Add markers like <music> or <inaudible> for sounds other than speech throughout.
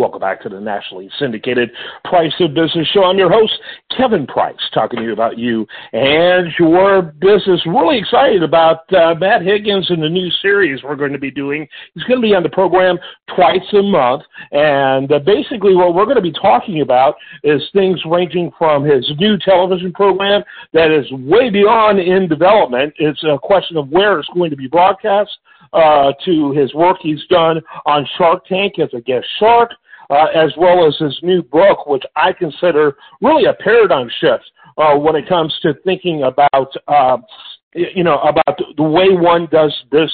Welcome back to the nationally syndicated Price of Business Show. I'm your host, Kevin Price, talking to you about you and your business. Really excited about uh, Matt Higgins and the new series we're going to be doing. He's going to be on the program twice a month. And uh, basically, what we're going to be talking about is things ranging from his new television program that is way beyond in development. It's a question of where it's going to be broadcast. Uh, to his work he's done on Shark Tank as a guest shark, uh, as well as his new book, which I consider really a paradigm shift uh, when it comes to thinking about, uh, you know, about the way one does business.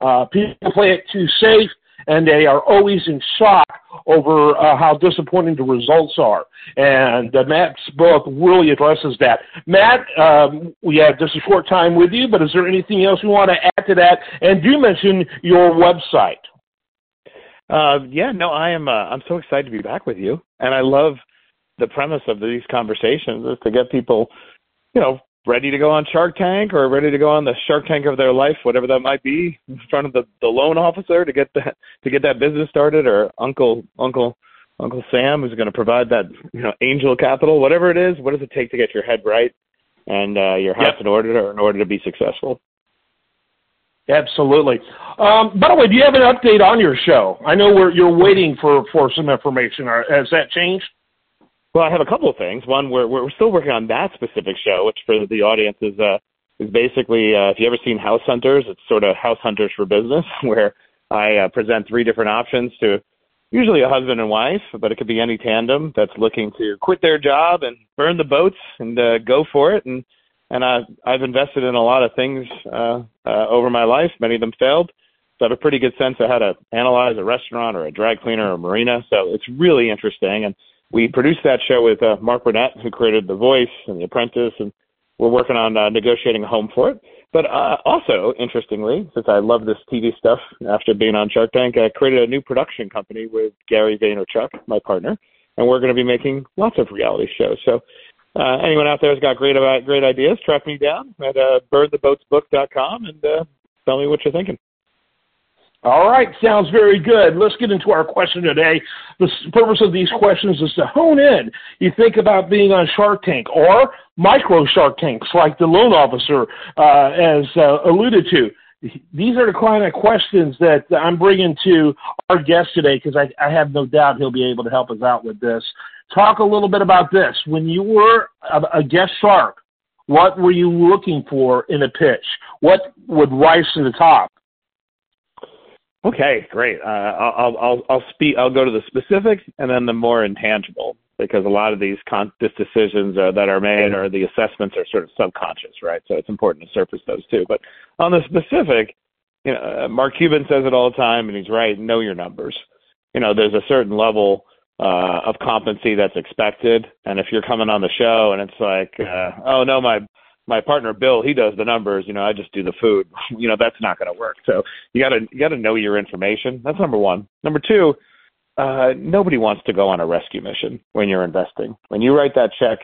Uh, people play it too safe, and they are always in shock over uh, how disappointing the results are. And uh, Matt's book really addresses that. Matt, um, we have just a short time with you, but is there anything else you want to add to that? And do mention your website. Uh, yeah, no, I am. Uh, I'm so excited to be back with you, and I love the premise of these conversations is to get people, you know, ready to go on Shark Tank or ready to go on the Shark Tank of their life, whatever that might be, in front of the the loan officer to get that to get that business started, or Uncle Uncle Uncle Sam who's going to provide that you know angel capital, whatever it is. What does it take to get your head right and uh, your house yep. in order or in order to be successful? Absolutely. Um, by the way, do you have an update on your show? I know we're, you're waiting for, for some information. Has that changed? Well, I have a couple of things. One, we're we're still working on that specific show, which for the audience is uh, is basically uh, if you ever seen House Hunters, it's sort of House Hunters for business, <laughs> where I uh, present three different options to usually a husband and wife, but it could be any tandem that's looking to quit their job and burn the boats and uh, go for it and and I, I've invested in a lot of things uh, uh, over my life. Many of them failed, so I have a pretty good sense of how to analyze a restaurant or a dry cleaner or a marina. So it's really interesting. And we produced that show with uh, Mark Burnett, who created The Voice and The Apprentice, and we're working on uh, negotiating a home for it. But uh, also, interestingly, since I love this TV stuff after being on Shark Tank, I created a new production company with Gary Vaynerchuk, my partner, and we're going to be making lots of reality shows. So uh, anyone out there has got great uh, great ideas, track me down at uh, burntheboatsbook.com and uh, tell me what you're thinking. All right, sounds very good. Let's get into our question today. The purpose of these questions is to hone in. You think about being on Shark Tank or micro Shark Tanks, like the loan officer uh, has uh, alluded to. These are the kind of questions that I'm bringing to our guest today because I, I have no doubt he'll be able to help us out with this. Talk a little bit about this. When you were a, guest shark, what were you looking for in a pitch? What would rise to the top? Okay, great. Uh, I'll I'll I'll speak. I'll go to the specifics and then the more intangible because a lot of these con- decisions that are made or the assessments are sort of subconscious, right? So it's important to surface those too. But on the specific, you know, uh, Mark Cuban says it all the time, and he's right. Know your numbers. You know, there's a certain level uh, of competency that's expected. And if you're coming on the show and it's like, uh, oh no, my my partner Bill, he does the numbers, you know, I just do the food. <laughs> you know, that's not going to work. So you got to you got to know your information. That's number one. Number two, uh, nobody wants to go on a rescue mission when you're investing. When you write that check,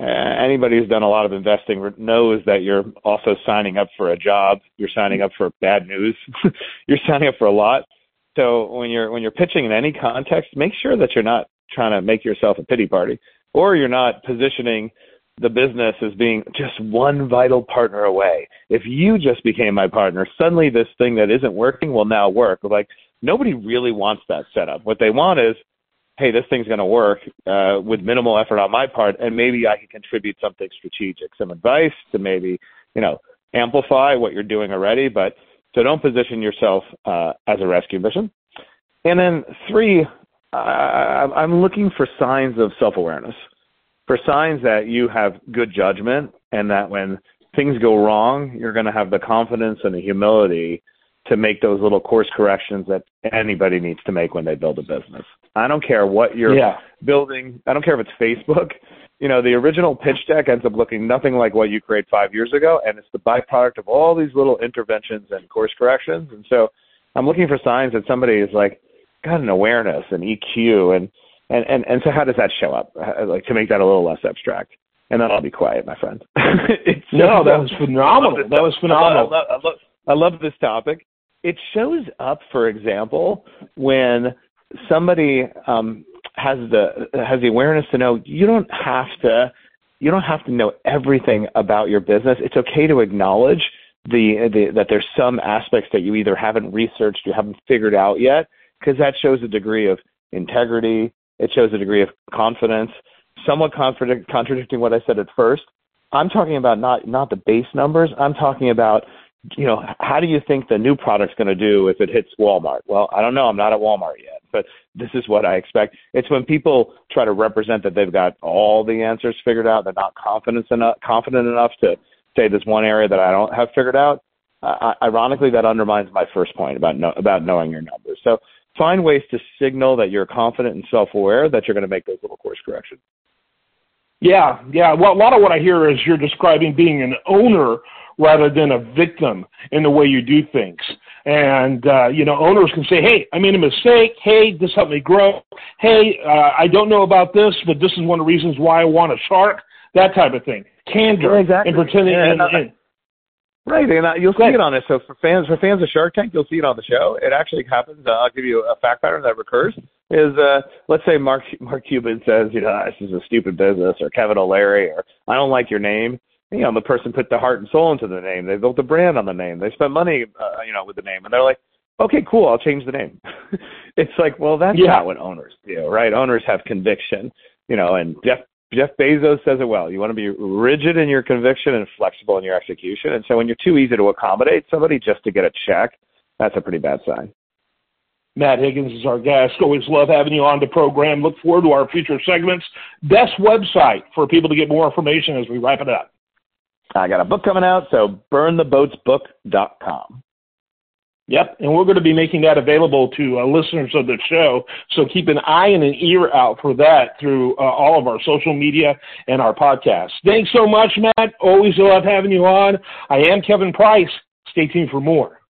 uh, anybody who's done a lot of investing knows that you're also signing up for a job. You're signing up for bad news. <laughs> you're signing up for a lot. So when you're when you're pitching in any context, make sure that you're not trying to make yourself a pity party, or you're not positioning the business as being just one vital partner away. If you just became my partner, suddenly this thing that isn't working will now work. Like nobody really wants that setup. What they want is, hey, this thing's going to work uh, with minimal effort on my part, and maybe I can contribute something strategic, some advice to maybe you know amplify what you're doing already, but so don't position yourself uh, as a rescue mission. And then three, I, I'm looking for signs of self-awareness, for signs that you have good judgment, and that when things go wrong, you're going to have the confidence and the humility to make those little course corrections that anybody needs to make when they build a business. I don't care what you're yeah. building. I don't care if it's Facebook you know, the original pitch deck ends up looking nothing like what you create five years ago, and it's the byproduct of all these little interventions and course corrections. And so, I'm looking for signs that somebody is like got an awareness and EQ, and and and and so how does that show up? Like to make that a little less abstract. And then I'll be quiet, my friend. <laughs> no, that was phenomenal. That was phenomenal. I love, I, love, I love this topic. It shows up, for example, when somebody um, has the has the awareness to know you don't have to you don't have to know everything about your business. It's okay to acknowledge the, the that there's some aspects that you either haven't researched, you haven't figured out yet, because that shows a degree of integrity. It shows a degree of confidence. Somewhat contradict, contradicting what I said at first. I'm talking about not not the base numbers. I'm talking about you know how do you think the new product's going to do if it hits Walmart? Well, I don't know. I'm not at Walmart yet, but this is what I expect. It's when people try to represent that they've got all the answers figured out. They're not confident enough confident enough to say there's one area that I don't have figured out. Uh, ironically, that undermines my first point about know, about knowing your numbers. So find ways to signal that you're confident and self-aware that you're going to make those little course corrections. Yeah, yeah. Well, a lot of what I hear is you're describing being an owner rather than a victim in the way you do things. And uh, you know, owners can say, "Hey, I made a mistake. Hey, this helped me grow. Hey, uh, I don't know about this, but this is one of the reasons why I want a shark." That type of thing. Candor yeah, exactly. and pretending. Yeah, and, and, Right, and uh, you'll see it on it. So for fans, for fans of Shark Tank, you'll see it on the show. It actually happens. Uh, I'll give you a fact pattern that recurs. Is uh, let's say Mark Mark Cuban says, you know, this is a stupid business, or Kevin O'Leary, or I don't like your name. You know, the person put their heart and soul into the name. They built a brand on the name. They spent money, uh, you know, with the name, and they're like, okay, cool, I'll change the name. <laughs> it's like, well, that's yeah. not what owners do, right? Owners have conviction, you know, and Jeff Jeff Bezos says it well. You want to be rigid in your conviction and flexible in your execution. And so when you're too easy to accommodate somebody just to get a check, that's a pretty bad sign. Matt Higgins is our guest. Always love having you on the program. Look forward to our future segments. Best website for people to get more information as we wrap it up. I got a book coming out, so burntheboatsbook.com. Yep, and we're going to be making that available to uh, listeners of the show. So keep an eye and an ear out for that through uh, all of our social media and our podcasts. Thanks so much, Matt. Always love having you on. I am Kevin Price. Stay tuned for more.